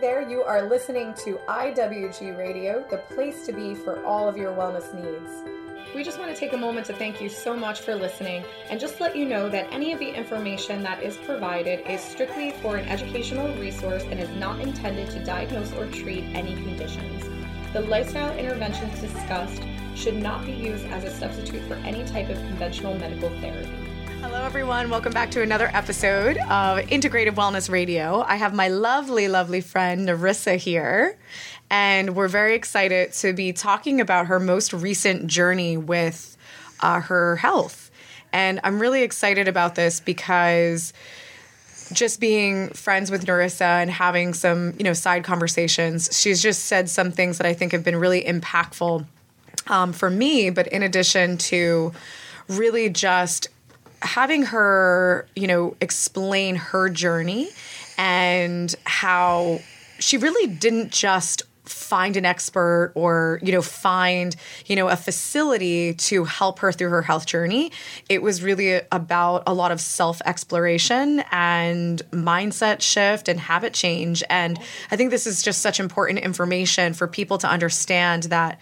There, you are listening to IWG Radio, the place to be for all of your wellness needs. We just want to take a moment to thank you so much for listening and just let you know that any of the information that is provided is strictly for an educational resource and is not intended to diagnose or treat any conditions. The lifestyle interventions discussed should not be used as a substitute for any type of conventional medical therapy. Hello, everyone. Welcome back to another episode of Integrative Wellness Radio. I have my lovely, lovely friend Narissa here, and we're very excited to be talking about her most recent journey with uh, her health. And I'm really excited about this because just being friends with Narissa and having some, you know, side conversations, she's just said some things that I think have been really impactful um, for me. But in addition to really just having her, you know, explain her journey and how she really didn't just find an expert or you know find you know a facility to help her through her health journey. It was really about a lot of self exploration and mindset shift and habit change. And i think this is just such important information for people to understand that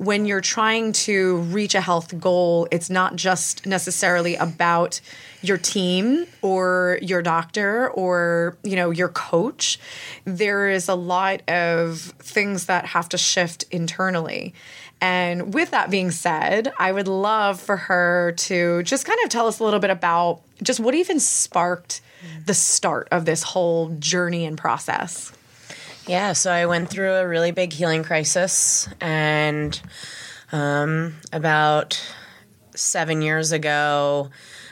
when you're trying to reach a health goal it's not just necessarily about your team or your doctor or you know your coach. There is a lot of things that have to shift internally. And with that being said i would love for her to just kind of tell us a little bit about just what even sparked the start of this whole journey and process yeah so i went through a really big healing crisis and um, about seven years ago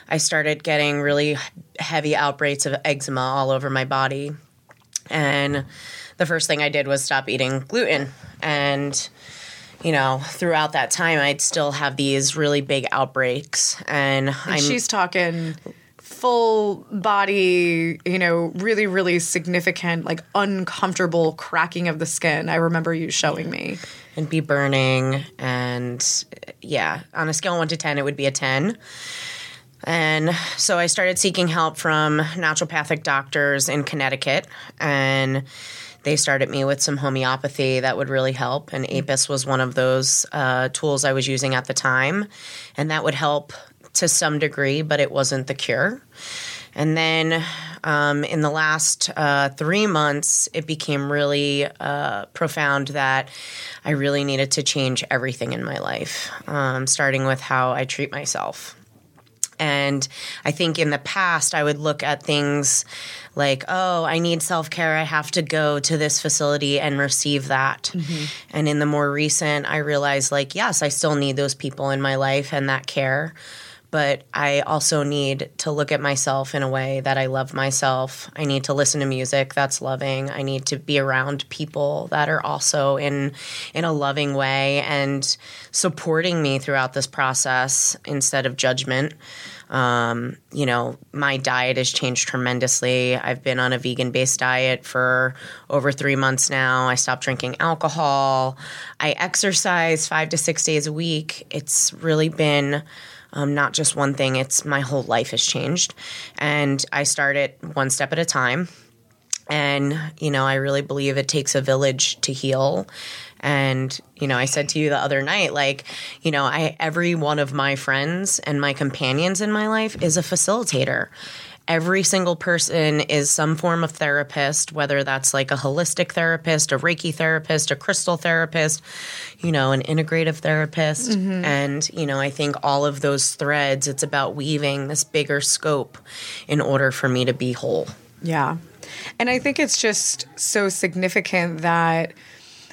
I started getting really heavy outbreaks of eczema all over my body. And the first thing I did was stop eating gluten. And, you know, throughout that time, I'd still have these really big outbreaks. And, and she's talking full body, you know, really, really significant, like uncomfortable cracking of the skin. I remember you showing me. And be burning. And yeah, on a scale of one to 10, it would be a 10. And so I started seeking help from naturopathic doctors in Connecticut. And they started me with some homeopathy that would really help. And APIS was one of those uh, tools I was using at the time. And that would help to some degree, but it wasn't the cure. And then um, in the last uh, three months, it became really uh, profound that I really needed to change everything in my life, um, starting with how I treat myself. And I think in the past, I would look at things like, oh, I need self care. I have to go to this facility and receive that. Mm-hmm. And in the more recent, I realized, like, yes, I still need those people in my life and that care. But I also need to look at myself in a way that I love myself. I need to listen to music that's loving. I need to be around people that are also in in a loving way and supporting me throughout this process instead of judgment. Um, you know, my diet has changed tremendously. I've been on a vegan based diet for over three months now. I stopped drinking alcohol. I exercise five to six days a week. It's really been um, not just one thing, it's my whole life has changed. And I start it one step at a time. And, you know, I really believe it takes a village to heal. And, you know, I said to you the other night, like, you know, I every one of my friends and my companions in my life is a facilitator. Every single person is some form of therapist, whether that's like a holistic therapist, a Reiki therapist, a crystal therapist, you know, an integrative therapist. Mm-hmm. And, you know, I think all of those threads, it's about weaving this bigger scope in order for me to be whole. Yeah. And I think it's just so significant that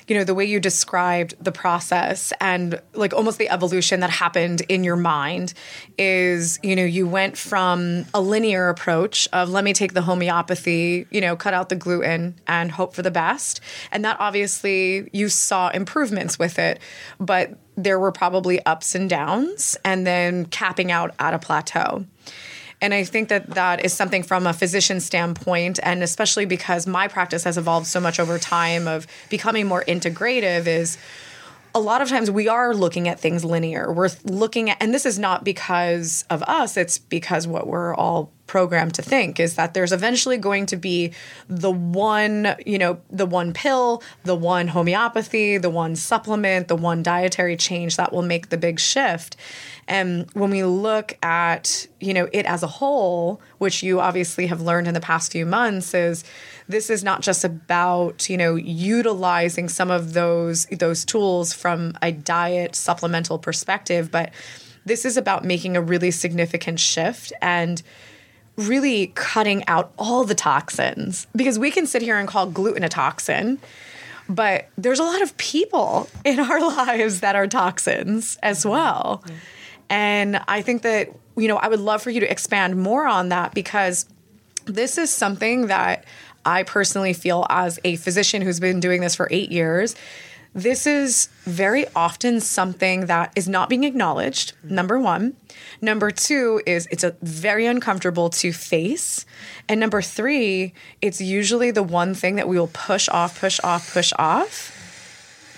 you know, the way you described the process and like almost the evolution that happened in your mind is, you know, you went from a linear approach of let me take the homeopathy, you know, cut out the gluten and hope for the best. And that obviously you saw improvements with it, but there were probably ups and downs and then capping out at a plateau. And I think that that is something from a physician standpoint, and especially because my practice has evolved so much over time of becoming more integrative, is a lot of times we are looking at things linear. We're looking at, and this is not because of us, it's because what we're all programmed to think is that there's eventually going to be the one, you know, the one pill, the one homeopathy, the one supplement, the one dietary change that will make the big shift. And when we look at, you know, it as a whole, which you obviously have learned in the past few months is this is not just about, you know, utilizing some of those those tools from a diet supplemental perspective, but this is about making a really significant shift and really cutting out all the toxins because we can sit here and call gluten a toxin but there's a lot of people in our lives that are toxins as well. And I think that, you know, I would love for you to expand more on that because this is something that I personally feel as a physician who's been doing this for eight years. This is very often something that is not being acknowledged, number one. Number two is it's a very uncomfortable to face. And number three, it's usually the one thing that we will push off, push off, push off,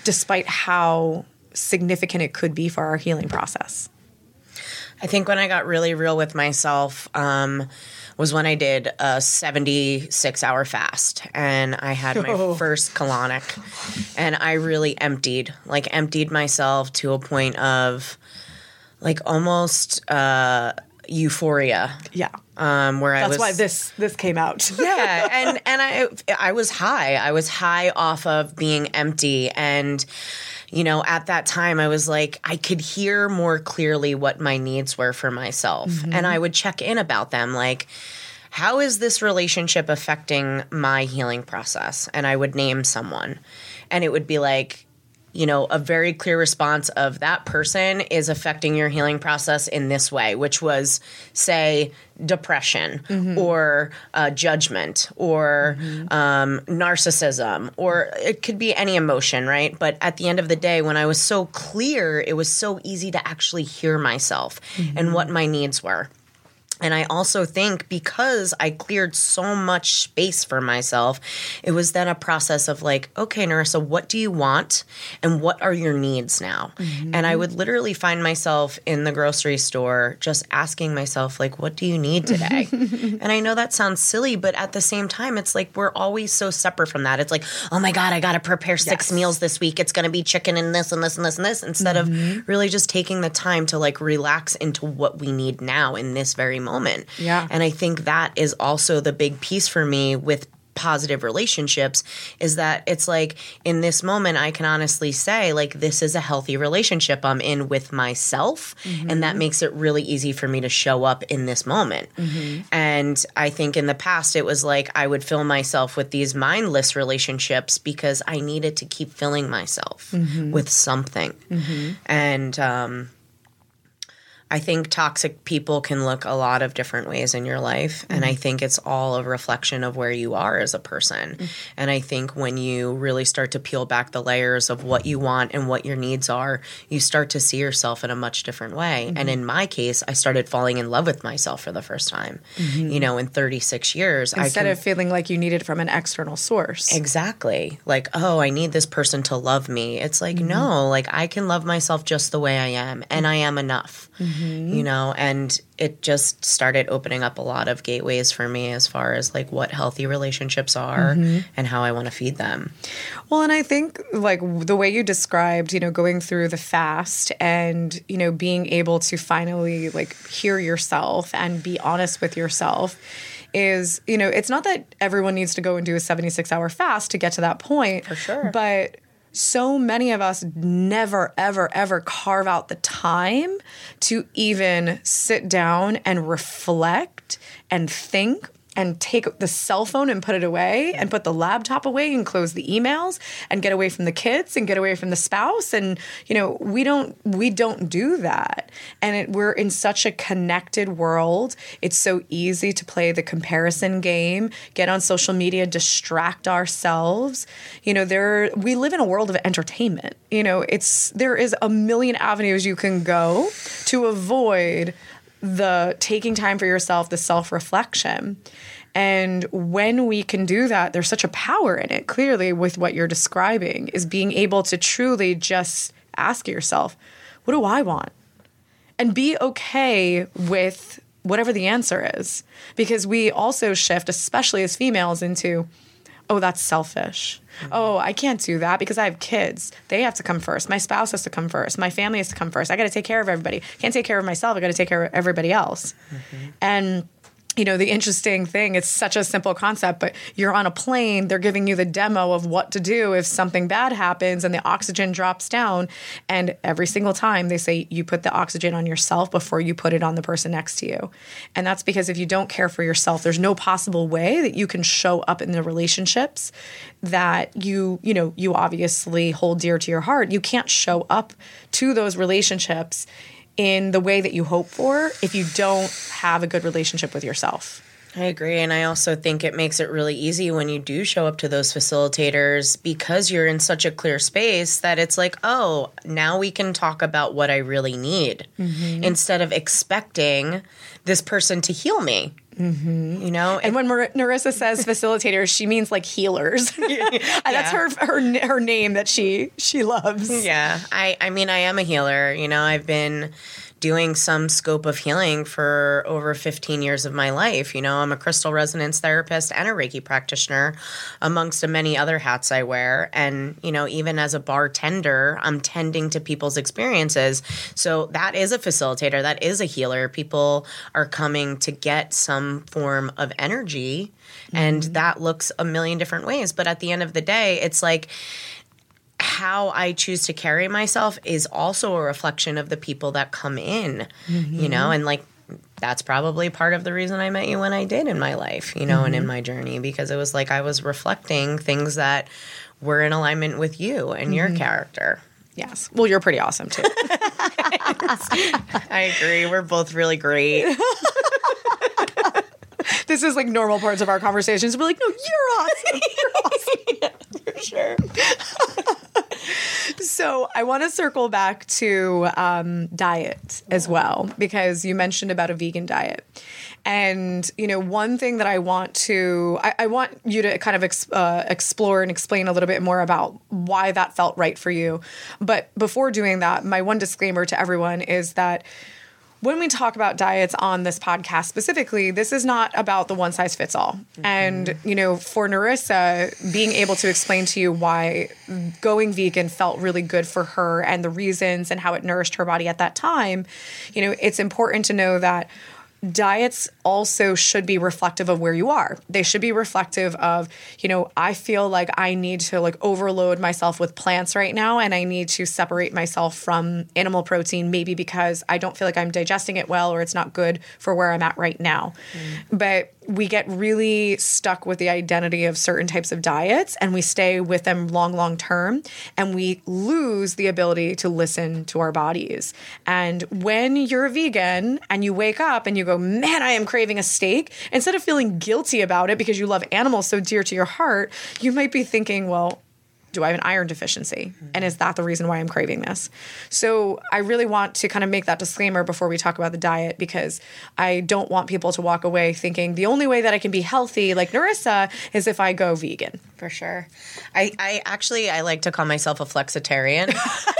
despite how significant it could be for our healing process. I think when I got really real with myself um, was when I did a 76 hour fast and I had my Oh. first colonic and I really emptied, like emptied myself to a point of like almost uh, euphoria. Yeah. Um, where I That's was why this this came out. yeah and and i i was high i was high off of being empty and you know at that time i was like i could hear more clearly what my needs were for myself. Mm-hmm. And i would check in about them like how is this relationship affecting my healing process? And i would name someone. And it would be like you know, a very clear response of that person is affecting your healing process in this way, which was, say, depression or uh, judgment or um, narcissism, or it could be any emotion, right? But at the end of the day, when I was so clear, it was so easy to actually hear myself and what my needs were. And I also think because I cleared so much space for myself, it was then a process of like, okay, Narissa, what do you want? And what are your needs now? Mm-hmm. And I would literally find myself in the grocery store just asking myself, like, what do you need today? and I know that sounds silly, but at the same time, it's like we're always so separate from that. It's like, oh my God, I got to prepare six Yes. meals this week. It's going to be chicken and this and this and this and this instead of mm-hmm. really just taking the time to like relax into what we need now in this very moment. Yeah. And I think that is also the big piece for me with positive relationships is that it's like in this moment I can honestly say like this is a healthy relationship I'm in with myself and that mm-hmm. makes it really easy for me to show up in this moment. Mm-hmm. And I think in the past it was like I would fill myself with these mindless relationships because I needed to keep filling myself mm-hmm. with something. And um I think toxic people can look a lot of different ways in your life. And I mm-hmm. think it's all a reflection of where you are as a person. Mm. And I think when you really start to peel back the layers of what you want and what your needs are, you start to see yourself in a much different way. And mm-hmm. in my case, I started falling in love with myself for the first time. Mm-hmm. You know, in 36 years, Instead can, of feeling like you need it from an external source. Exactly. Like, oh, I need this person to love me. It's like, no, like I can love myself just the way I am and mm. I am enough. Mm-hmm. You know, and it just started opening up a lot of gateways for me as far as like what healthy relationships are mm-hmm. and how I want to feed them. Well, and I think like the way you described, you know, going through the fast and, you know, being able to finally like hear yourself and be honest with yourself is, you know, it's not that everyone needs to go and do a 76 hour fast to get to that point. For sure. But so many of us never, ever, ever carve out the time to even sit down and reflect and think and take the cell phone and put it away and put the laptop away and close the emails and get away from the kids and get away from the spouse. And you know we don't we don't do that. And it, we're in such a connected world. It's so easy to play the comparison game get on social media distract ourselves. You know there we live in a world of entertainment. You know it's there is a million avenues you can go to avoid the taking time for yourself, the self reflection. And when we can do that, there's such a power in it, clearly, with what you're describing, is being able to truly just ask yourself, what do I want? And be okay with whatever the answer is. Because we also shift, especially as females, into, oh, that's selfish. Mm-hmm. Oh, I can't do that because I have kids. They have to come first. My spouse has to come first. My family has to come first. I got to take care of everybody. Can't take care of myself. I got to take care of everybody else. Mm-hmm. And you know, the interesting thing, it's such a simple concept, but you're on a plane, they're giving you the demo of what to do if something bad happens and the oxygen drops down. And every single time they say you put the oxygen on yourself before you put it on the person next to you. And that's because if you don't care for yourself, there's no possible way that you can show up in the relationships that you, you know, you obviously hold dear to your heart. You can't show up to those relationships in the way that you hope for if you don't have a good relationship with yourself. I agree. And I also think it makes it really easy when you do show up to those facilitators because you're in such a clear space that it's like, oh, now we can talk about what I really need mm-hmm. instead of expecting this person to heal me. Mm-hmm. You know, and when Mar- Narissa says facilitators, she means like healers. yeah. That's her her her name that she she loves. Yeah, I I mean I am a healer. You know, I've been doing some scope of healing for over 15 years of my life. You know, I'm a crystal resonance therapist and a Reiki practitioner, amongst the many other hats I wear. And, you know, even as a bartender, I'm tending to people's experiences. So that is a facilitator, that is a healer. People are coming to get some form of energy. Mm-hmm. And that looks a million different ways. But at the end of the day, it's like, how I choose to carry myself is also a reflection of the people that come in, mm-hmm. you know, and like that's probably part of the reason I met you when I did in my life, you know, mm-hmm. and in mm-hmm. my journey because it was like I was reflecting things that were in alignment with you and mm-hmm. your character. Yes. Well, you're pretty awesome too. I agree. We're both really great. this is like normal parts of our conversations. We're like, no, you're awesome. You're awesome. yeah, for sure so I want to circle back to um, diet as well because you mentioned about a vegan diet. And you know, one thing that I want to, I, I want you to kind of ex, uh, explore and explain a little bit more about why that felt right for you. But before doing that, my one disclaimer to everyone is that when we talk about diets on this podcast specifically, this is not about the one size fits all. Mm-hmm. And, you know, for Narissa, being able to explain to you why going vegan felt really good for her and the reasons and how it nourished her body at that time, you know, it's important to know that diets also should be reflective of where you are. They should be reflective of, you know, I feel like I need to like overload myself with plants right now and I need to separate myself from animal protein maybe because I don't feel like I'm digesting it well or it's not good for where I'm at right now. Mm. But we get really stuck with the identity of certain types of diets and we stay with them long, long term and we lose the ability to listen to our bodies. And when you're a vegan and you wake up and you go, man, I am craving a steak, instead of feeling guilty about it because you love animals so dear to your heart, you might be thinking, well, do I have an iron deficiency? Mm-hmm. And is that the reason why I'm craving this? So I really want to kind of make that disclaimer before we talk about the diet because I don't want people to walk away thinking the only way that I can be healthy, like Narissa, is if I go vegan. For sure. I, I actually I like to call myself a flexitarian.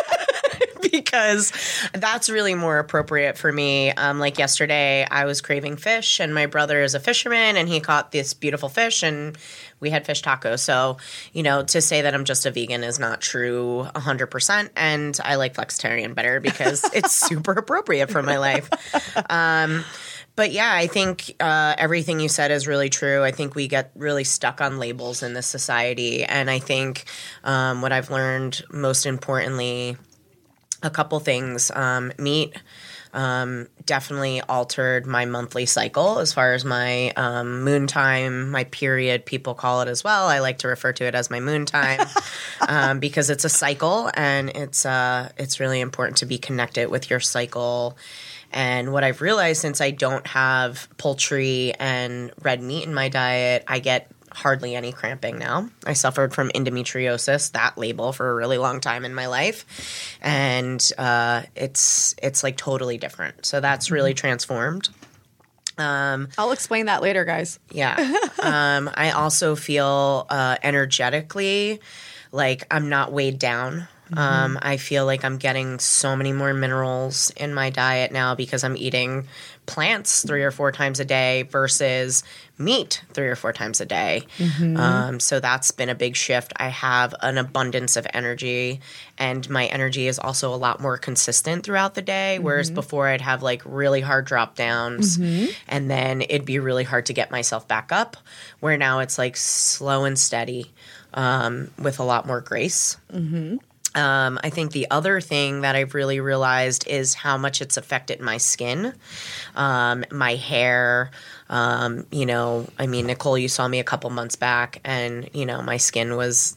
because that's really more appropriate for me. Um, like yesterday, I was craving fish, and my brother is a fisherman, and he caught this beautiful fish, and we had fish tacos. So, you know, to say that I'm just a vegan is not true 100%. And I like flexitarian better because it's super appropriate for my life. Um, but yeah, I think uh, everything you said is really true. I think we get really stuck on labels in this society. And I think um, what I've learned most importantly, a couple things um, meat um, definitely altered my monthly cycle as far as my um, moon time, my period, people call it as well. I like to refer to it as my moon time um, because it's a cycle and it's uh, it's really important to be connected with your cycle. And what I've realized since I don't have poultry and red meat in my diet, I get hardly any cramping now. I suffered from endometriosis, that label, for a really long time in my life, and uh, it's it's like totally different. So that's really mm-hmm. transformed. Um, I'll explain that later, guys. Yeah. um, I also feel uh, energetically like I'm not weighed down. Mm-hmm. Um, I feel like I'm getting so many more minerals in my diet now because I'm eating plants three or four times a day versus meat three or four times a day. Um, so that's been a big shift. I have an abundance of energy, and my energy is also a lot more consistent throughout the day. Whereas before, I'd have like really hard drop downs, and then it'd be really hard to get myself back up. Where now it's like slow and steady um, with a lot more grace. Um, I think the other thing that I've really realized is how much it's affected my skin, um, my hair. Um, you know, I mean, Nicole, you saw me a couple months back, and you know, my skin was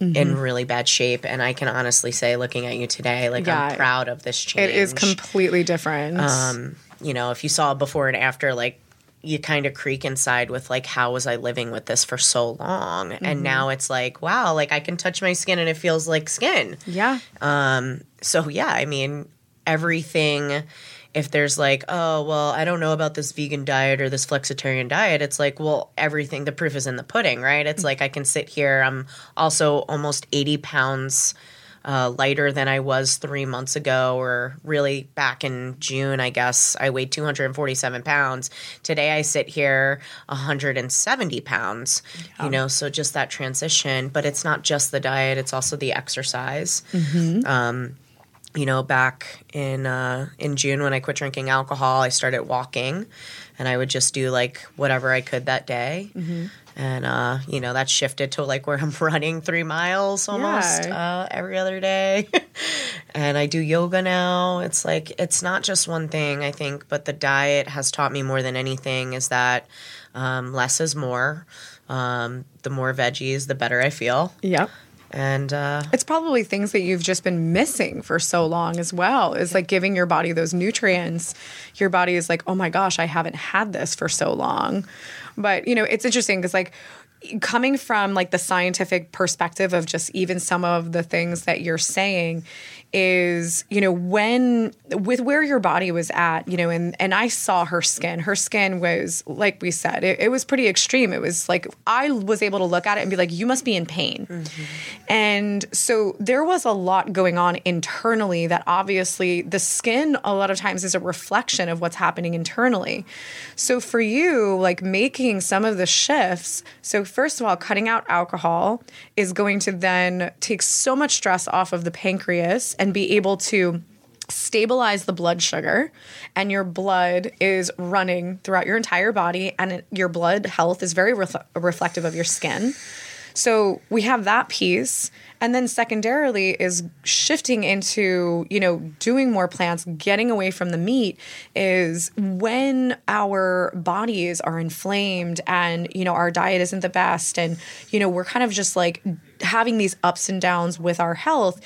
in really bad shape. And I can honestly say, looking at you today, like Yeah. I'm proud of this change. It is completely different. Um, you know, if you saw before and after, like you kind of creak inside with like, how was I living with this for so long? And now it's like, wow, like I can touch my skin and it feels like skin. yeah. um So yeah, I mean, everything. If there's like, oh well, I don't know about this vegan diet or this flexitarian diet, it's like, well, everything. The proof is in the pudding, right? It's like I can sit here. I'm also almost eighty pounds uh, lighter than I was three months ago, or really back in June. I guess I weighed two hundred and forty-seven pounds. Today I sit here hundred and seventy pounds. You know, so just that transition. But it's not just the diet; it's also the exercise you know, back in uh, in June when I quit drinking alcohol, I started walking, and I would just do like whatever I could that day. And uh, you know that shifted to like where I'm running three miles almost Yeah. uh, every other day, and I do yoga now. It's like it's not just one thing, I think, but the diet has taught me more than anything. Is that um, less is more. Um, the more veggies, the better I feel, Yep. and uh, It's probably things that you've just been missing for so long as well. Is like giving your body those nutrients. Your body is like, oh my gosh, I haven't had this for so long. But you know, it's interesting because like coming from like the scientific perspective of just even some of the things that you're saying is you know when with where your body was at you know and and i saw her skin. Her skin was like we said it, it was pretty extreme. It was like i was able to look at it and be like you must be in pain. Mm-hmm. And so there was a lot going on internally that obviously the skin a lot of times is a reflection of what's happening internally. So for you, like making some of the shifts, so first of all, cutting out alcohol is going to then take so much stress off of the pancreas and be able to stabilize the blood sugar. And your blood is running throughout your entire body and it- your blood health is very refle- reflective of your skin. So we have that piece and then secondarily is shifting into you know doing more plants getting away from the meat is when our bodies are inflamed and you know our diet isn't the best and you know we're kind of just like having these ups and downs with our health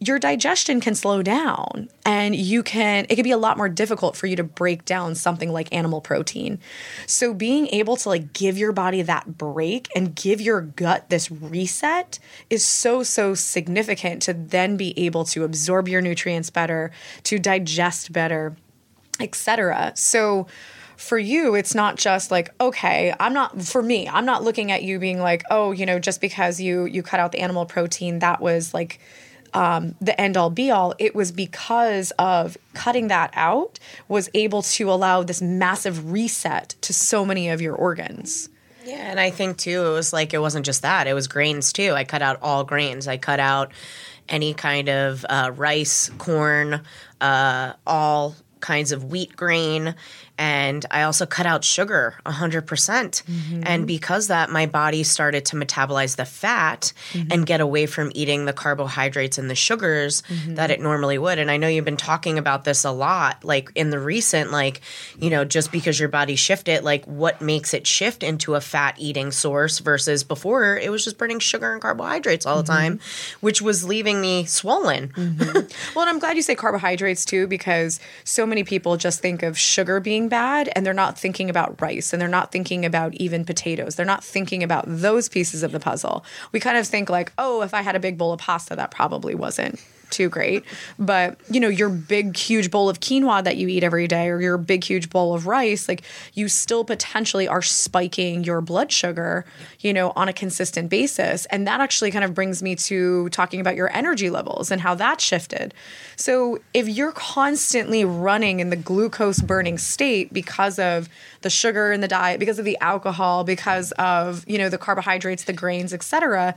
your digestion can slow down and you can it can be a lot more difficult for you to break down something like animal protein so being able to like give your body that break and give your gut this reset is so so significant to then be able to absorb your nutrients better to digest better etc. So for you, it's not just like, okay, I'm not for me, I'm not looking at you being like, oh, you know, just because you you cut out the animal protein, that was like um, the end all be all. It was because of cutting that out was able to allow this massive reset to so many of your organs. Yeah, and I think too, it was like it wasn't just that; it was grains too. I cut out all grains. I cut out any kind of uh, rice, corn, uh, all kinds of wheat grain, and I also cut out sugar hundred percent. Mm-hmm. And because that, my body started to metabolize the fat mm-hmm. and get away from eating the carbohydrates and the sugars mm-hmm. that it normally would. And I know you've been talking about this a lot, like in the recent, like you know, just because your body shifted, like what makes it shift into a fat eating source versus before it was just burning sugar and carbohydrates all the time, which was leaving me swollen. Well, and I'm glad you say carbohydrates too, because so many people just think of sugar being bad and they're not thinking about rice and they're not thinking about even potatoes. They're not thinking about those pieces of the puzzle. We kind of think like, oh, if I had a big bowl of pasta, that probably wasn't too great. But, you know, your big, huge bowl of quinoa that you eat every day or your big, huge bowl of rice, like you still potentially are spiking your blood sugar, you know, on a consistent basis. And that actually kind of brings me to talking about your energy levels and how that shifted. So if you're constantly running in the glucose burning state because of the sugar in the diet, because of the alcohol, because of, you know, the carbohydrates, the grains, etc.,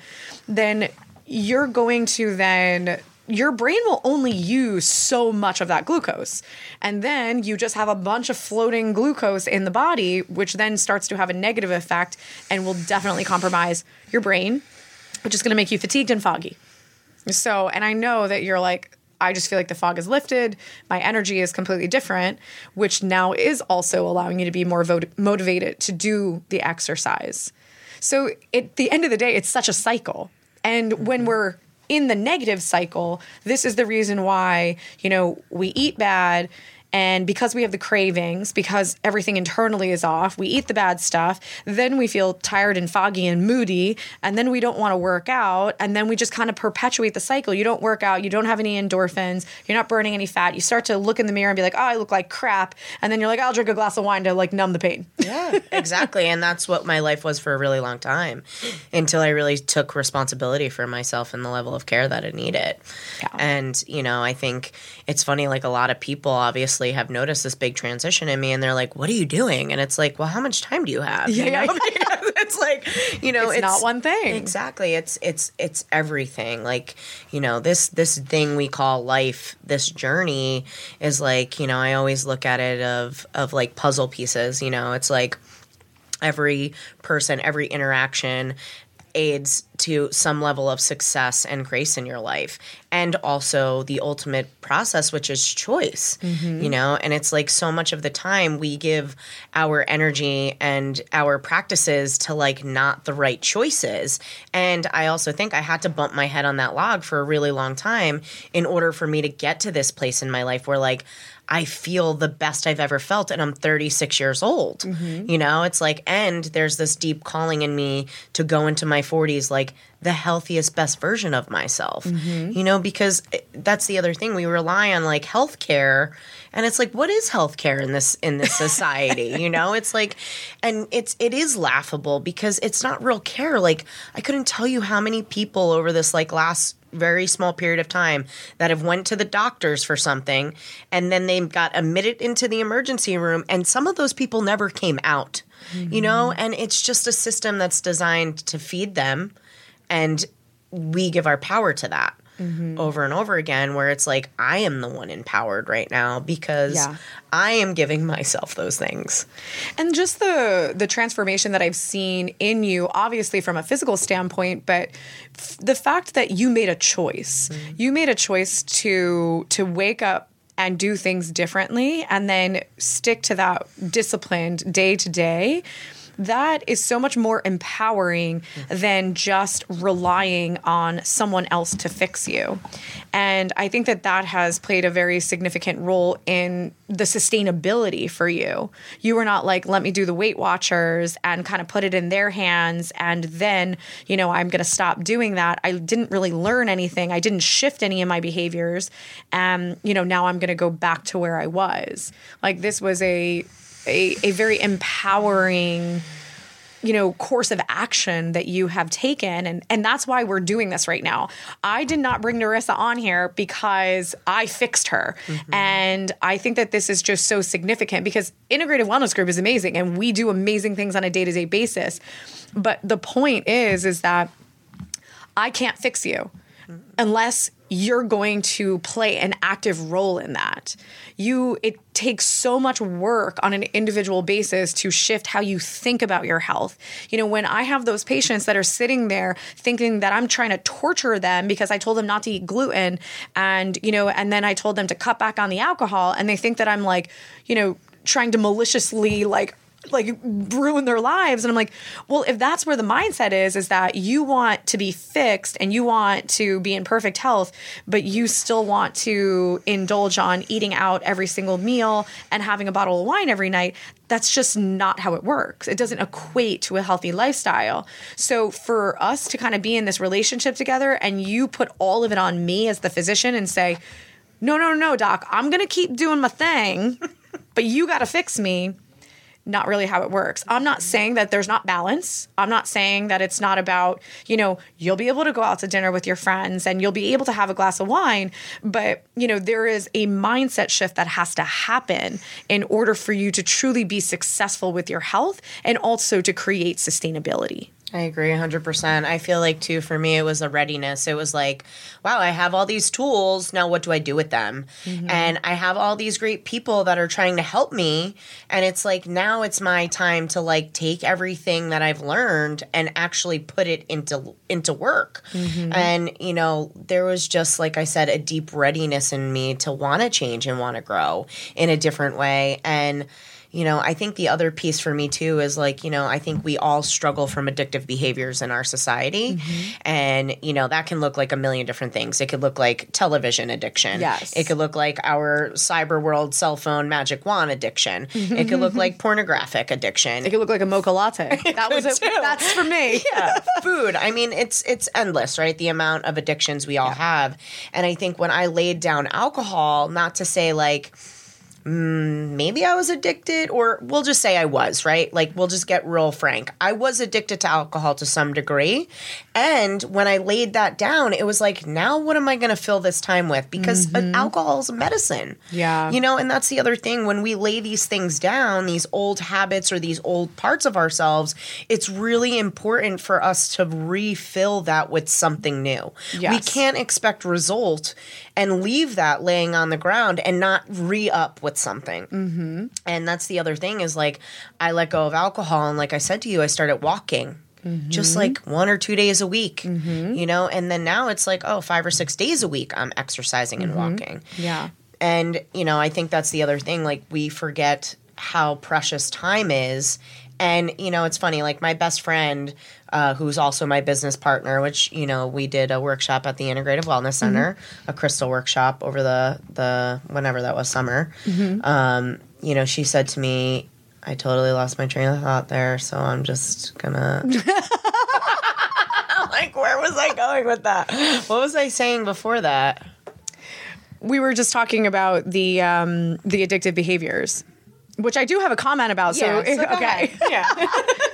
then you're going to then your brain will only use so much of that glucose. And then you just have a bunch of floating glucose in the body, which then starts to have a negative effect and will definitely compromise your brain, which is going to make you fatigued and foggy. So, and I know that you're like, I just feel like the fog is lifted. My energy is completely different, which now is also allowing you to be more vo- motivated to do the exercise. So, at the end of the day, it's such a cycle. And when mm-hmm. we're in the negative cycle, this is the reason why, you know, we eat bad and because we have the cravings, because everything internally is off, we eat the bad stuff. Then we feel tired and foggy and moody. And then we don't want to work out. And then we just kind of perpetuate the cycle. You don't work out. You don't have any endorphins. You're not burning any fat. You start to look in the mirror and be like, oh, I look like crap. And then you're like, I'll drink a glass of wine to like numb the pain. Yeah, exactly. and that's what my life was for a really long time until I really took responsibility for myself and the level of care that I needed. Yeah. And, you know, I think it's funny, like a lot of people obviously obviously have noticed this big transition in me and they're like, what are you doing? And it's like, well, how much time do you have? Yeah. You know? it's like, you know, it's, it's, not one thing. Exactly. It's, it's, it's everything. Like, you know, this, this thing we call life, this journey is like, you know, I always look at it of, of like puzzle pieces, you know, it's like, every person, every interaction aids to some level of success and grace in your life and also the ultimate process which is choice mm-hmm. you know and it's like so much of the time we give our energy and our practices to like not the right choices and i also think i had to bump my head on that log for a really long time in order for me to get to this place in my life where like I feel the best I've ever felt, and I'm 36 years old. Mm-hmm. You know, it's like, and there's this deep calling in me to go into my 40s, like the healthiest, best version of myself. Mm-hmm. You know, because that's the other thing we rely on, like healthcare, and it's like, what is healthcare in this in this society? you know, it's like, and it's it is laughable because it's not real care. Like, I couldn't tell you how many people over this like last very small period of time that have went to the doctors for something and then they got admitted into the emergency room and some of those people never came out mm-hmm. you know and it's just a system that's designed to feed them and we give our power to that mm-hmm. over and over again where it's like I am the one empowered right now because yeah. I am giving myself those things. And just the the transformation that I've seen in you obviously from a physical standpoint but f- the fact that you made a choice. Mm-hmm. You made a choice to to wake up and do things differently and then stick to that disciplined day to day that is so much more empowering mm-hmm. than just relying on someone else to fix you. And I think that that has played a very significant role in the sustainability for you. You were not like, let me do the Weight Watchers and kind of put it in their hands. And then, you know, I'm going to stop doing that. I didn't really learn anything. I didn't shift any of my behaviors. And, you know, now I'm going to go back to where I was. Like, this was a a, a very empowering you know course of action that you have taken and and that's why we're doing this right now i did not bring narissa on here because i fixed her mm-hmm. and i think that this is just so significant because integrative wellness group is amazing and we do amazing things on a day-to-day basis but the point is is that i can't fix you mm-hmm. unless you're going to play an active role in that. You it takes so much work on an individual basis to shift how you think about your health. You know, when I have those patients that are sitting there thinking that I'm trying to torture them because I told them not to eat gluten and, you know, and then I told them to cut back on the alcohol and they think that I'm like, you know, trying to maliciously like like ruin their lives. And I'm like, well, if that's where the mindset is, is that you want to be fixed and you want to be in perfect health, but you still want to indulge on eating out every single meal and having a bottle of wine every night. That's just not how it works. It doesn't equate to a healthy lifestyle. So for us to kind of be in this relationship together and you put all of it on me as the physician and say, no, no, no, doc, I'm going to keep doing my thing, but you got to fix me not really how it works. I'm not saying that there's not balance. I'm not saying that it's not about, you know, you'll be able to go out to dinner with your friends and you'll be able to have a glass of wine, but, you know, there is a mindset shift that has to happen in order for you to truly be successful with your health and also to create sustainability. I agree 100%. I feel like, too, for me, it was a readiness. It was like, wow, I have all these tools. Now, what do I do with them? Mm-hmm. And I have all these great people that are trying to help me. And it's like, now it's my time to like take everything that I've learned and actually put it into, into work. Mm-hmm. And, you know, there was just, like I said, a deep readiness in me to want to change and want to grow in a different way. And, you know, I think the other piece for me too is like, you know, I think we all struggle from addictive behaviors in our society. Mm-hmm. And, you know, that can look like a million different things. It could look like television addiction. Yes. It could look like our cyber world cell phone magic wand addiction. Mm-hmm. It could look like pornographic addiction. It could look like a mocha latte. That was it. That's for me. yeah. Food. I mean, it's it's endless, right? The amount of addictions we all yeah. have. And I think when I laid down alcohol, not to say like mm, maybe I was addicted, or we'll just say I was, right? Like, we'll just get real frank. I was addicted to alcohol to some degree. And when I laid that down, it was like, now what am I going to fill this time with? Because mm-hmm. alcohol is a medicine. Yeah. You know, and that's the other thing. When we lay these things down, these old habits or these old parts of ourselves, it's really important for us to refill that with something new. Yes. We can't expect result and leave that laying on the ground and not re up with something. Mm-hmm. And that's the other thing is like I let go of alcohol and like I said to you, I started walking. Mm-hmm. Just like one or two days a week, mm-hmm. you know, and then now it's like, oh, five or six days a week I'm exercising and mm-hmm. walking. Yeah. And, you know, I think that's the other thing. Like, we forget how precious time is. And, you know, it's funny, like, my best friend, uh, who's also my business partner, which you know we did a workshop at the Integrative Wellness Center, mm-hmm. a crystal workshop over the the whenever that was summer. Mm-hmm. Um, you know, she said to me, "I totally lost my train of thought there, so I'm just gonna." like, where was I going with that? What was I saying before that? We were just talking about the um, the addictive behaviors which I do have a comment about. So, yeah, so okay, yeah.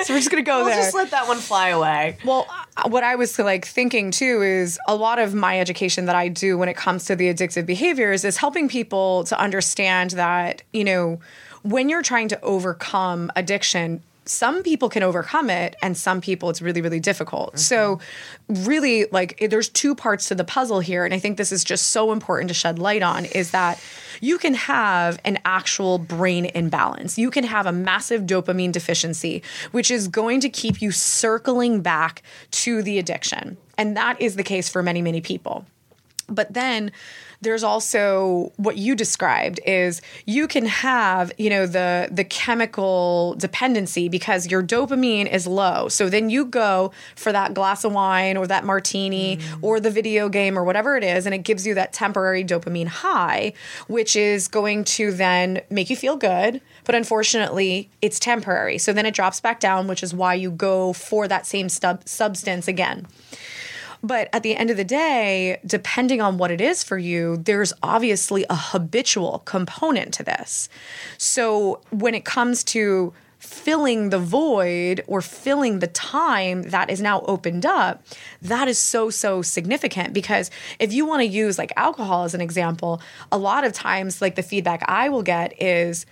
so we're just gonna go we'll there. Just let that one fly away. Well, uh, what I was like thinking too is a lot of my education that I do when it comes to the addictive behaviors is helping people to understand that you know when you're trying to overcome addiction some people can overcome it and some people it's really really difficult. Mm-hmm. so really like there's two parts to the puzzle here and i think this is just so important to shed light on is that you can have an actual brain imbalance. You can have a massive dopamine deficiency which is going to keep you circling back to the addiction. And that is the case for many many people. But then there's also what you described is you can have you know the the chemical dependency because your dopamine is low. So then you go for that glass of wine or that martini mm. or the video game or whatever it is and it gives you that temporary dopamine high which is going to then make you feel good but unfortunately it's temporary. So then it drops back down which is why you go for that same stub- substance again but at the end of the day, depending on what it is for you, there's obviously a habitual component to this. So when it comes to filling the void or filling the time that is now opened up, that is so, so significant because if you want to use like alcohol as an example, a lot of times, like the feedback I will get is,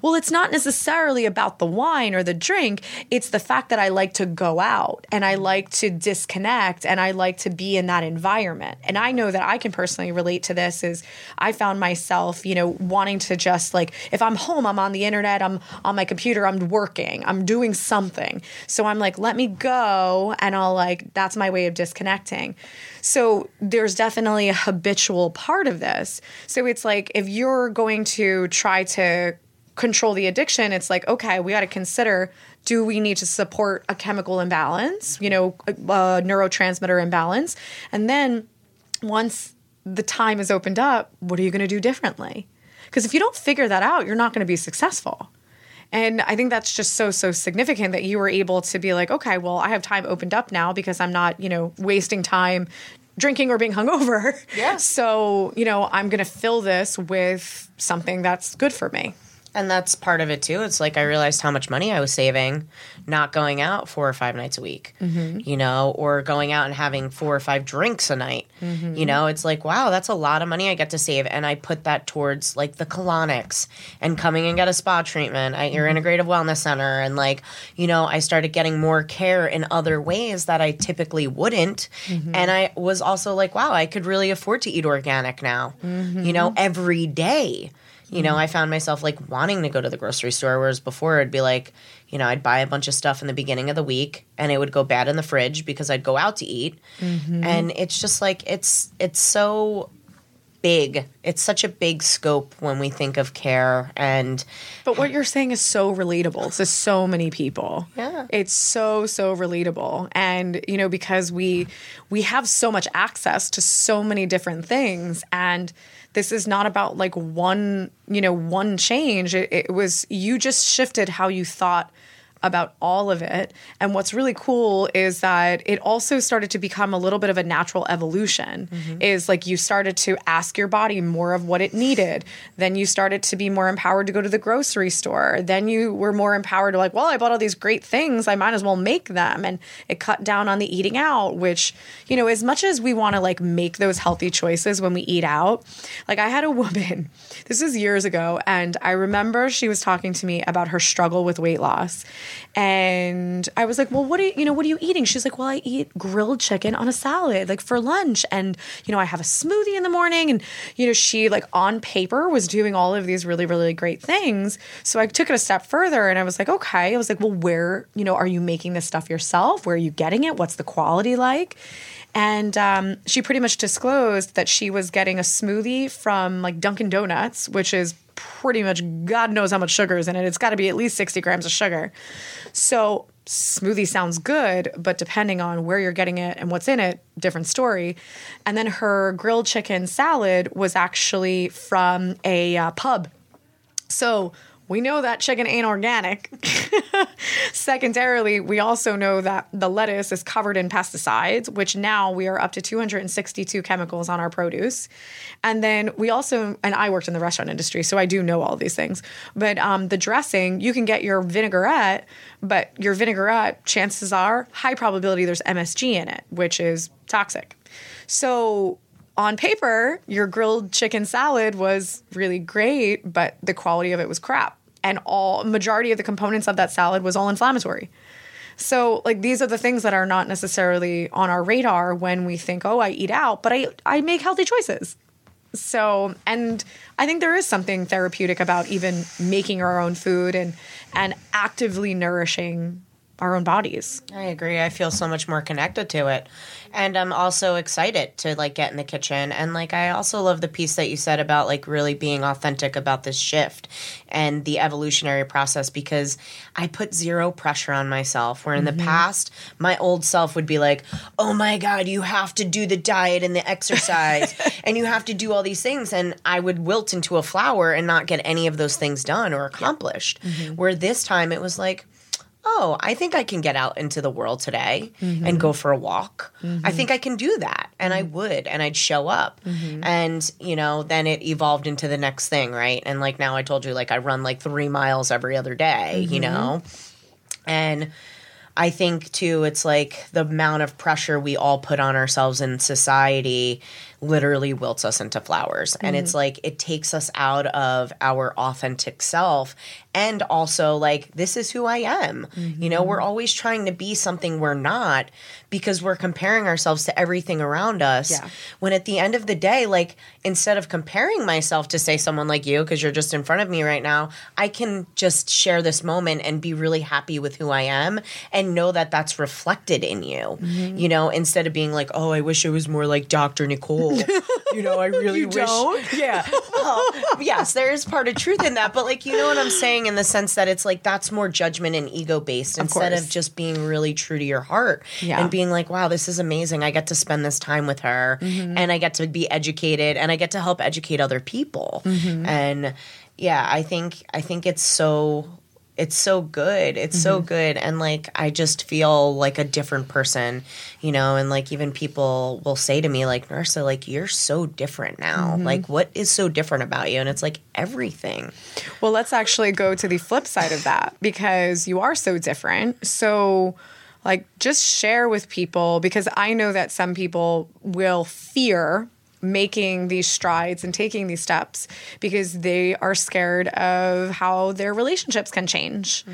well, it's not necessarily about the wine or the drink. It's the fact that I like to go out and I like to disconnect and I like to be in that environment. And I know that I can personally relate to this is I found myself, you know, wanting to just like if I'm home, I'm on the internet, I'm on my computer, I'm working, I'm doing something. So I'm like, let me go and I'll like that's my way of disconnecting. So there's definitely a habitual part of this. So it's like if you're going to try to control the addiction, it's like, okay, we got to consider do we need to support a chemical imbalance, you know, a, a neurotransmitter imbalance? And then once the time is opened up, what are you going to do differently? Because if you don't figure that out, you're not going to be successful. And I think that's just so, so significant that you were able to be like, okay, well, I have time opened up now because I'm not, you know, wasting time drinking or being hungover. Yeah. So, you know, I'm going to fill this with something that's good for me. And that's part of it too. It's like I realized how much money I was saving not going out four or five nights a week, mm-hmm. you know, or going out and having four or five drinks a night. Mm-hmm. You know, it's like, wow, that's a lot of money I get to save. And I put that towards like the colonics and coming and get a spa treatment at your mm-hmm. integrative wellness center. And like, you know, I started getting more care in other ways that I typically wouldn't. Mm-hmm. And I was also like, wow, I could really afford to eat organic now, you know, every day. You know, I found myself like wanting to go to the grocery store, whereas before it'd be like, you know, I'd buy a bunch of stuff in the beginning of the week and it would go bad in the fridge because I'd go out to eat. Mm-hmm. And it's just like it's it's so big. It's such a big scope when we think of care and But what you're saying is so relatable to so many people. Yeah. It's so so relatable and you know because we we have so much access to so many different things and this is not about like one you know one change. It, it was you just shifted how you thought about all of it. And what's really cool is that it also started to become a little bit of a natural evolution. Mm-hmm. Is like you started to ask your body more of what it needed. Then you started to be more empowered to go to the grocery store. Then you were more empowered to like, well, I bought all these great things, I might as well make them. And it cut down on the eating out, which, you know, as much as we want to like make those healthy choices when we eat out, like I had a woman, this was years ago, and I remember she was talking to me about her struggle with weight loss. And I was like, well, what are you, you know, what are you eating? She's like, well, I eat grilled chicken on a salad, like for lunch. And, you know, I have a smoothie in the morning. And, you know, she like on paper was doing all of these really, really great things. So I took it a step further and I was like, okay. I was like, well, where, you know, are you making this stuff yourself? Where are you getting it? What's the quality like? And um, she pretty much disclosed that she was getting a smoothie from like Dunkin' Donuts, which is pretty much God knows how much sugar is in it. It's got to be at least 60 grams of sugar. So, smoothie sounds good, but depending on where you're getting it and what's in it, different story. And then her grilled chicken salad was actually from a uh, pub. So, we know that chicken ain't organic. Secondarily, we also know that the lettuce is covered in pesticides, which now we are up to 262 chemicals on our produce. And then we also, and I worked in the restaurant industry, so I do know all these things. But um, the dressing, you can get your vinaigrette, but your vinaigrette, chances are, high probability there's MSG in it, which is toxic. So on paper, your grilled chicken salad was really great, but the quality of it was crap and all majority of the components of that salad was all inflammatory. So like these are the things that are not necessarily on our radar when we think, "Oh, I eat out, but I I make healthy choices." So, and I think there is something therapeutic about even making our own food and and actively nourishing our own bodies. I agree. I feel so much more connected to it. And I'm also excited to like get in the kitchen. And like I also love the piece that you said about like really being authentic about this shift and the evolutionary process because I put zero pressure on myself. Where in mm-hmm. the past, my old self would be like, "Oh my god, you have to do the diet and the exercise and you have to do all these things." And I would wilt into a flower and not get any of those things done or accomplished. Mm-hmm. Where this time it was like, oh, I think I can get out into the world today mm-hmm. and go for a walk. Mm-hmm. I think I can do that. And I mm-hmm. would, and I'd show up. Mm-hmm. And, you know, then it evolved into the next thing, right? And like now I told you, like I run like three miles every other day, you mm-hmm. know? And I think too, it's like the amount of pressure we all put on ourselves in society literally wilts us into flowers. Mm-hmm. And it's mm-hmm. like it takes us out of our authentic self. And also, like, this is who I am. Mm-hmm. You know, we're always trying to be something we're not because we're comparing ourselves to everything around us. Yeah. When at the end of the day, like, instead of comparing myself to, say, someone like you, because you're just in front of me right now, I can just share this moment and be really happy with who I am and know that that's reflected in you. Mm-hmm. You know, instead of being like, oh, I wish I was more like Dr. Nicole you know, I really You wish. don't? Yeah. Well, yes, there is part of truth in that, but like, you know what I'm saying in the sense that it's like that's more judgment and ego based instead course. of just being really true to your heart Yeah. and being like, wow, this is amazing. I get to spend this time with her Mm-hmm. and I get to be educated and I get to help educate other people. Mm-hmm. And yeah, I think I think it's so it's so good. It's so Mm-hmm. good. And like, I just feel like a different person, you know, and like, even people will say to me, like, Narissa, like, you're so different now. Mm-hmm. Like, what is so different about you? And it's like everything. Well, let's actually go to the flip side of that because you are so different. So, like, just share with people because I know that some people will fear making these strides and taking these steps because they are scared of how their relationships can change.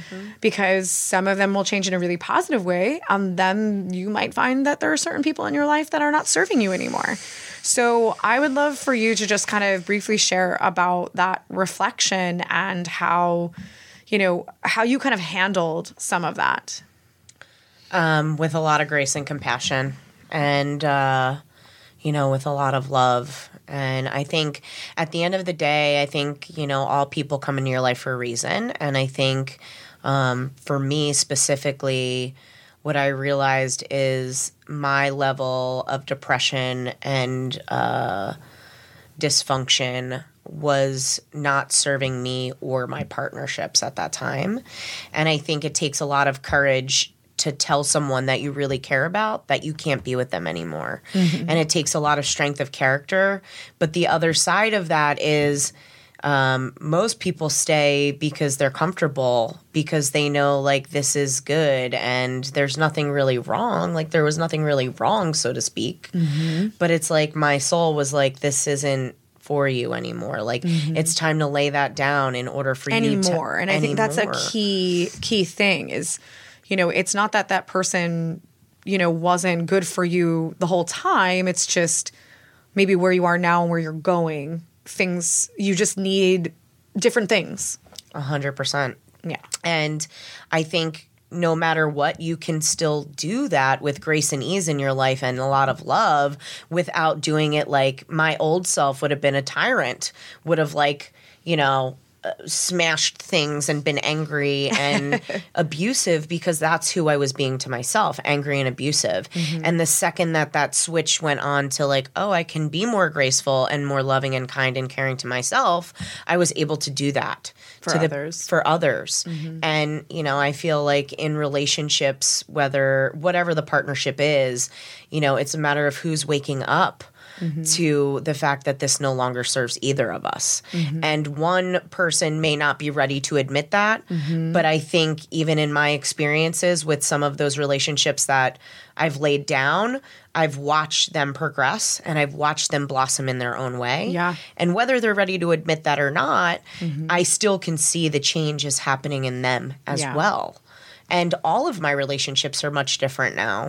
Because some of them will change in a really positive way and then you might find that there are certain people in your life that are not serving you anymore. So I would love for you to just kind of briefly share about that reflection and how, you know, how you kind of handled some of that. Um, with a lot of grace and compassion. And, uh, you know, with a lot of love. And I think at the end of the day, I think, you know, all people come into your life for a reason. And I think um, for me specifically, what I realized is my level of depression and uh, dysfunction was not serving me or my partnerships at that time. And I think it takes a lot of courage to tell someone that you really care about that you can't be with them anymore. Mm-hmm. And it takes a lot of strength of character. But the other side of that is um, most people stay because they're comfortable because they know like this is good and there's nothing really wrong. Like there was nothing really wrong so to speak. Mm-hmm. But it's like my soul was like this isn't for you anymore. Like mm-hmm. it's time to lay that down in order for you to anymore. And I think that's a key key thing is, you know, it's not that that person, you know, wasn't good for you the whole time. It's just maybe where you are now and where you're going. Things you just need different things. A hundred percent Yeah. And I think no matter what, you can still do that with grace and ease in your life and a lot of love without doing it like my old self would have been a tyrant, would have like, you know, uh, smashed things and been angry and abusive because that's who I was being to myself, angry and abusive. And the second that that switch went on to like, oh, I can be more graceful and more loving and kind and caring to myself, I was able to do that For to the- others. for others. And, you know, I feel like in relationships, whether whatever the partnership is, you know, it's a matter of who's waking up Mm-hmm. to the fact that this no longer serves either of us. Mm-hmm. And one person may not be ready to admit that, mm-hmm. but I think even in my experiences with some of those relationships that I've laid down, I've watched them progress and I've watched them blossom in their own way. Yeah. And whether they're ready to admit that or not, I still can see the change is happening in them as Yeah. well. And all of my relationships are much different now.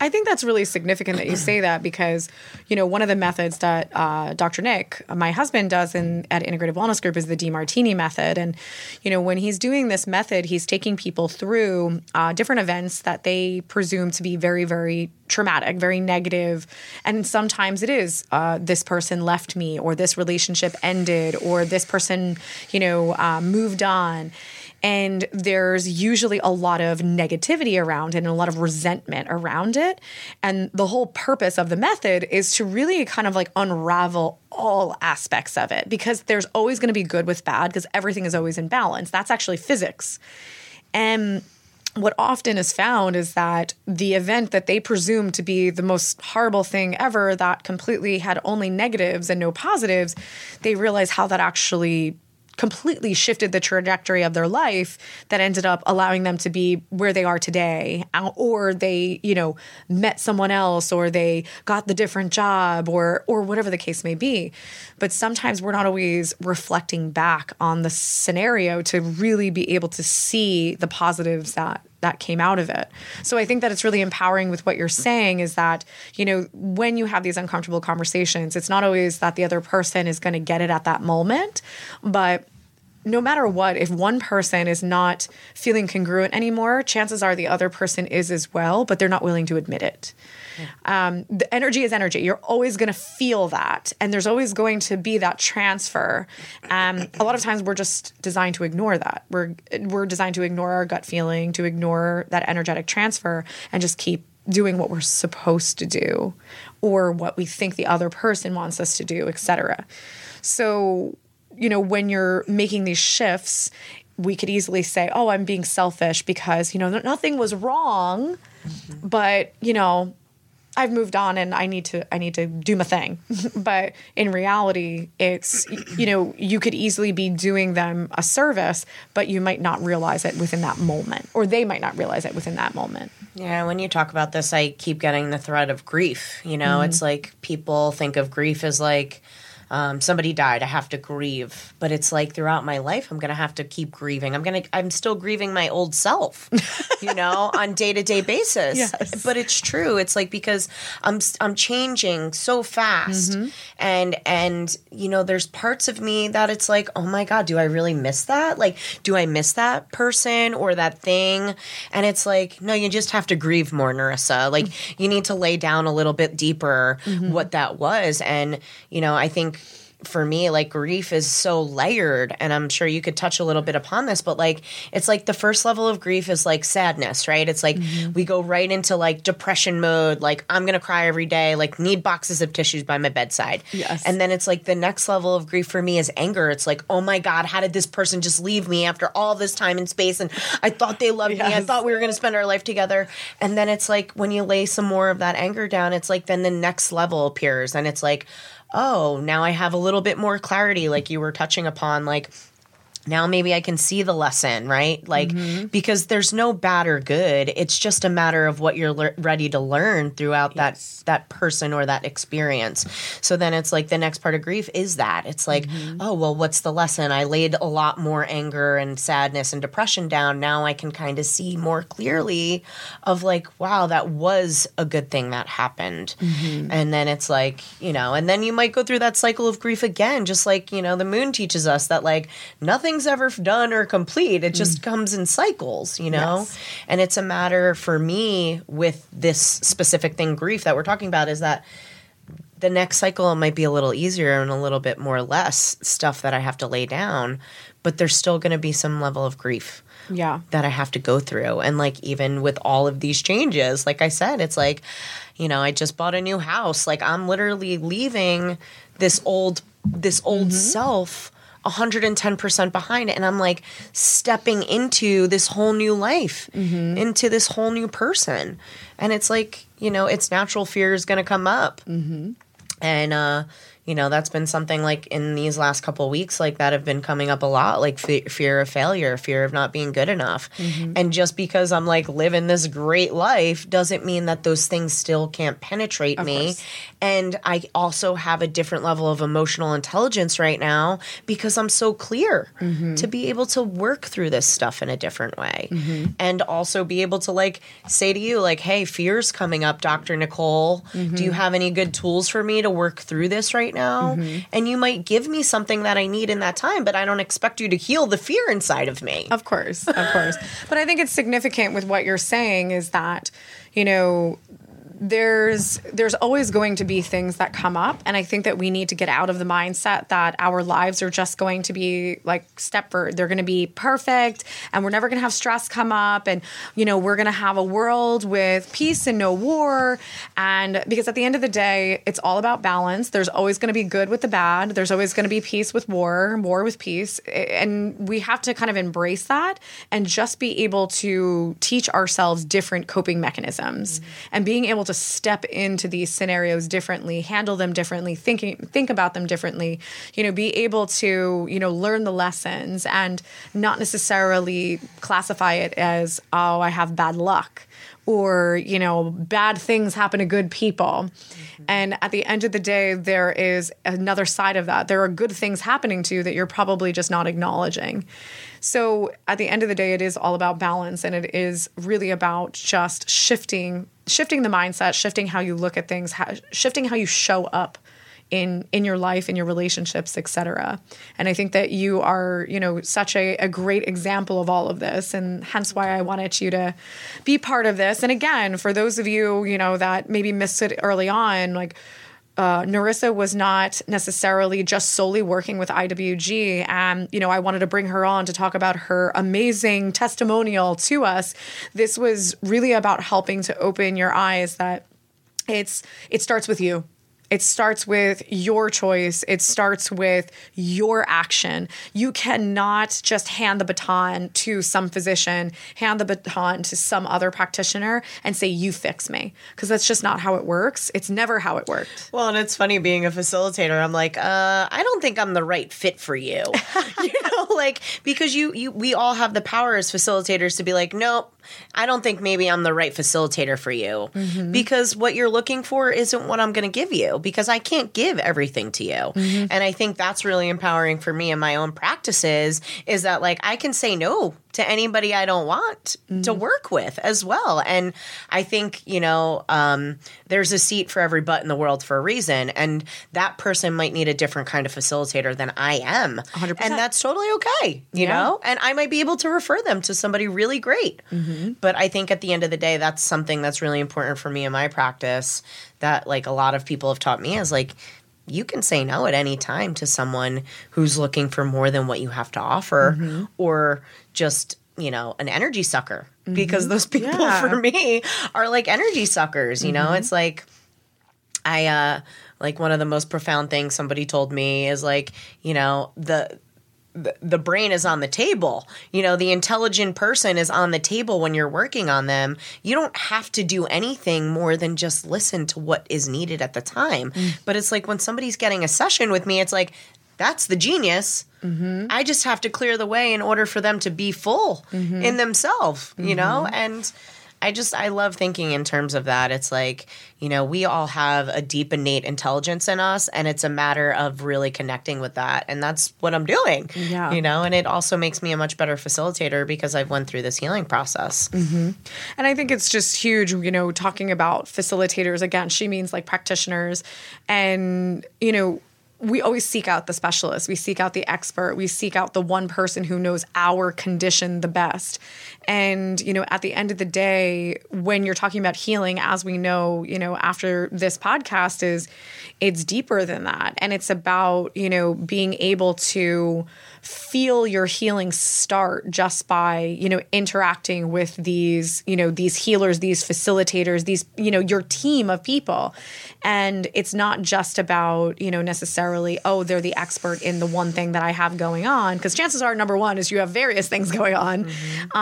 I think that's really significant that you say that because, you know, one of the methods that uh, Dr. Nick, my husband, does in at Integrative Wellness Group is the DeMartini method. And, you know, when he's doing this method, he's taking people through uh, different events that they presume to be very, very traumatic, very negative. And sometimes it is uh, this person left me, or this relationship ended, or this person, you know, uh, moved on. And there's usually a lot of negativity around it and a lot of resentment around it. And the whole purpose of the method is to really kind of like unravel all aspects of it because there's always going to be good with bad because everything is always in balance. That's actually physics. And what often is found is that the event that they presume to be the most horrible thing ever that completely had only negatives and no positives, they realize how that actually completely shifted the trajectory of their life that ended up allowing them to be where they are today or they you know met someone else or they got the different job or or whatever the case may be. But sometimes we're not always reflecting back on the scenario to really be able to see the positives that that came out of it. So I think that it's really empowering with what you're saying is that, you know, when you have these uncomfortable conversations, it's not always that the other person is going to get it at that moment, but no matter what, if one person is not feeling congruent anymore, chances are the other person is as well, but they're not willing to admit it. Um, the energy is energy. You're always going to feel that, and there's always going to be that transfer. Um, a lot of times, we're just designed to ignore that. We're we're designed to ignore our gut feeling, to ignore that energetic transfer, and just keep doing what we're supposed to do, or what we think the other person wants us to do, etc. So, you know, when you're making these shifts, we could easily say, "Oh, I'm being selfish because you know nothing was wrong." but you know I've moved on and I need to I need to do my thing. but in reality, it's you know, you could easily be doing them a service, but you might not realize it within that moment or they might not realize it within that moment. Yeah, when you talk about this, I keep getting the thread of grief. You know, it's mm-hmm. like people think of grief as like um, somebody died, I have to grieve. But it's like throughout my life, I'm gonna have to keep grieving. I'm gonna, I'm still grieving my old self, you know, on day to day basis. Yes. But it's true. It's like because I'm, I'm changing so fast, mm-hmm. and and you know, there's parts of me that it's like, oh my god, do I really miss that? Like, do I miss that person or that thing? And it's like, no, you just have to grieve more, Narissa. Like, mm. you need to lay down a little bit deeper mm-hmm. what that was, and you know, I think for me, like grief is so layered, and I'm sure you could touch a little bit upon this, but like it's like the first level of grief is like sadness, right? It's like mm-hmm. we go right into like depression mode, like I'm gonna cry every day, like need boxes of tissues by my bedside. Yes. And then it's like the next level of grief for me is anger. It's like, oh my God, how did this person just leave me after all this time and space? And I thought they loved me. I thought we were gonna spend our life together. And then it's like when you lay some more of that anger down, it's like then the next level appears and it's like, oh, now I have a little bit more clarity, like you were touching upon, like now maybe I can see the lesson, right? Like, mm-hmm. because there's no bad or good. It's just a matter of what you're lear- ready to learn throughout Yes. that that person or that experience. So then it's like the next part of grief is that it's like, mm-hmm. oh well, what's the lesson? I laid a lot more anger and sadness and depression down. Now I can kind of see more clearly of like, wow, that was a good thing that happened. Mm-hmm. And then it's like, you know, and then you might go through that cycle of grief again, just like you know, the moon teaches us that like nothing's ever done or complete. It just mm. comes in cycles, you know? Yes. And it's a matter for me with this specific thing, grief, that we're talking about is that the next cycle might be a little easier and a little bit more less stuff that I have to lay down, but there's still going to be some level of grief Yeah. that I have to go through. And like even with all of these changes, like I said, it's like, you know, I just bought a new house. Like I'm literally leaving this old this old mm-hmm. self 110% behind it. And I'm like stepping into this whole new life, into this whole new person. And it's like, you know, its natural fear is going to come up. And uh you know that's been something like in these last couple weeks like that have been coming up a lot like fe- fear of failure fear of not being good enough. Mm-hmm. And just because i'm like living this great life doesn't mean that those things still can't penetrate me. course. and i also have a different level of emotional intelligence right now because i'm so clear mm-hmm. to be able to work through this stuff in a different way. Mm-hmm. And also be able to like say to you like hey fear's coming up dr nicole. Do you have any good tools for me to work through this right now Mm-hmm. and you might give me something that i need in that time but i don't expect you to heal the fear inside of me Of course, of course. But I think it's significant with what you're saying is that, you know, there's there's always going to be things that come up and I think that we need to get out of the mindset that our lives are just going to be like Stepford. They're going to be perfect and we're never going to have stress come up and you know, we're going to have a world with peace and no war and because at the end of the day, it's all about balance. There's always going to be good with the bad. There's always going to be peace with war, war with peace and we have to kind of embrace that and just be able to teach ourselves different coping mechanisms and being able to step into these scenarios differently handle them differently thinking think about them differently you know be able to you know learn the lessons and not necessarily classify it as oh i have bad luck or you know bad things happen to good people. Mm-hmm. And at the end of the day there is another side of that. There are good things happening to you that you're probably just not acknowledging. So at the end of the day it is all about balance and it is really about just shifting shifting the mindset shifting how you look at things how, shifting how you show up in in your life in your relationships etc and i think that you are you know such a, a great example of all of this and hence why i wanted you to be part of this. And again for those of you you know that maybe missed it early on like uh, Narissa was not necessarily just solely working with IWG. And, you know, I wanted to bring her on to talk about her amazing testimonial to us. This was really about helping to open your eyes that it's it starts with you it starts with your choice. It starts with your action. You cannot just hand the baton to some physician, hand the baton to some other practitioner, and say, You fix me. Because that's just not how it works. It's never how it worked. Well, and it's funny being a facilitator. I'm like, uh, I don't think I'm the right fit for you. you know, like, because you, you, we all have the power as facilitators to be like, Nope, I don't think maybe I'm the right facilitator for you mm-hmm. because what you're looking for isn't what I'm going to give you because I can't give everything to you. Mm-hmm. And I think that's really empowering for me in my own practices is that like I can say no to anybody I don't want mm-hmm. to work with as well. And I think, you know, um, there's a seat for every butt in the world for a reason. And that person might need a different kind of facilitator than I am. 100%. And that's totally okay, you yeah. know? And I might be able to refer them to somebody really great. Mm-hmm. But I think at the end of the day, that's something that's really important for me in my practice that like a lot of people have taught me is like, you can say no at any time to someone who's looking for more than what you have to offer mm-hmm. or just you know an energy sucker mm-hmm. because those people yeah. for me are like energy suckers you know mm-hmm. it's like i uh like one of the most profound things somebody told me is like you know the the brain is on the table. You know, the intelligent person is on the table when you're working on them. You don't have to do anything more than just listen to what is needed at the time. Mm. But it's like when somebody's getting a session with me, it's like, that's the genius. Mm-hmm. I just have to clear the way in order for them to be full mm-hmm. in themselves, you mm-hmm. know? And I just I love thinking in terms of that. It's like, you know, we all have a deep innate intelligence in us and it's a matter of really connecting with that. And that's what I'm doing. Yeah. You know, and it also makes me a much better facilitator because I've went through this healing process. Mm-hmm. And I think it's just huge, you know, talking about facilitators again, she means like practitioners and, you know, we always seek out the specialist. We seek out the expert. We seek out the one person who knows our condition the best. And, you know, at the end of the day, when you're talking about healing, as we know, you know, after this podcast, is it's deeper than that. And it's about, you know, being able to feel your healing start just by you know interacting with these you know these healers these facilitators these you know your team of people and it's not just about you know necessarily oh they're the expert in the one thing that i have going on because chances are number one is you have various things going on mm-hmm.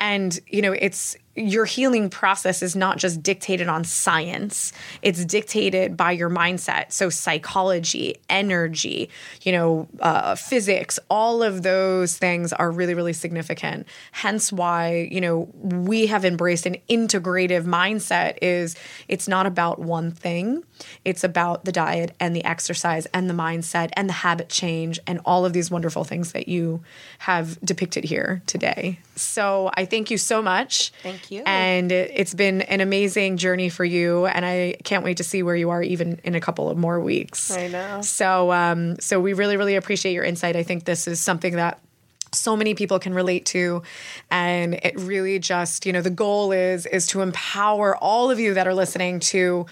And you know it's your healing process is not just dictated on science. It's dictated by your mindset. So psychology energy you know uh, physics all of those things are really really significant. Hence why you know we have embraced an integrative mindset is it's not about one thing. It's about the diet and the exercise and the mindset and the habit change and all of these wonderful things that you have depicted here today so i thank you so much thank you. And it's been an amazing journey for you, and I can't wait to see where you are even in a couple of more weeks. I know. So, um, so we really, really appreciate your insight. I think this is something that so many people can relate to and it really just you know the goal is is to empower all of you that are listening to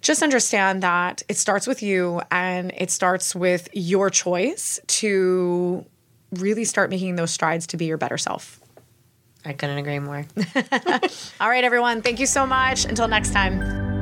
just understand that it starts with you and it starts with your choice to really start making those strides to be your better self I couldn't agree more. All right, everyone. Thank you so much. Until next time.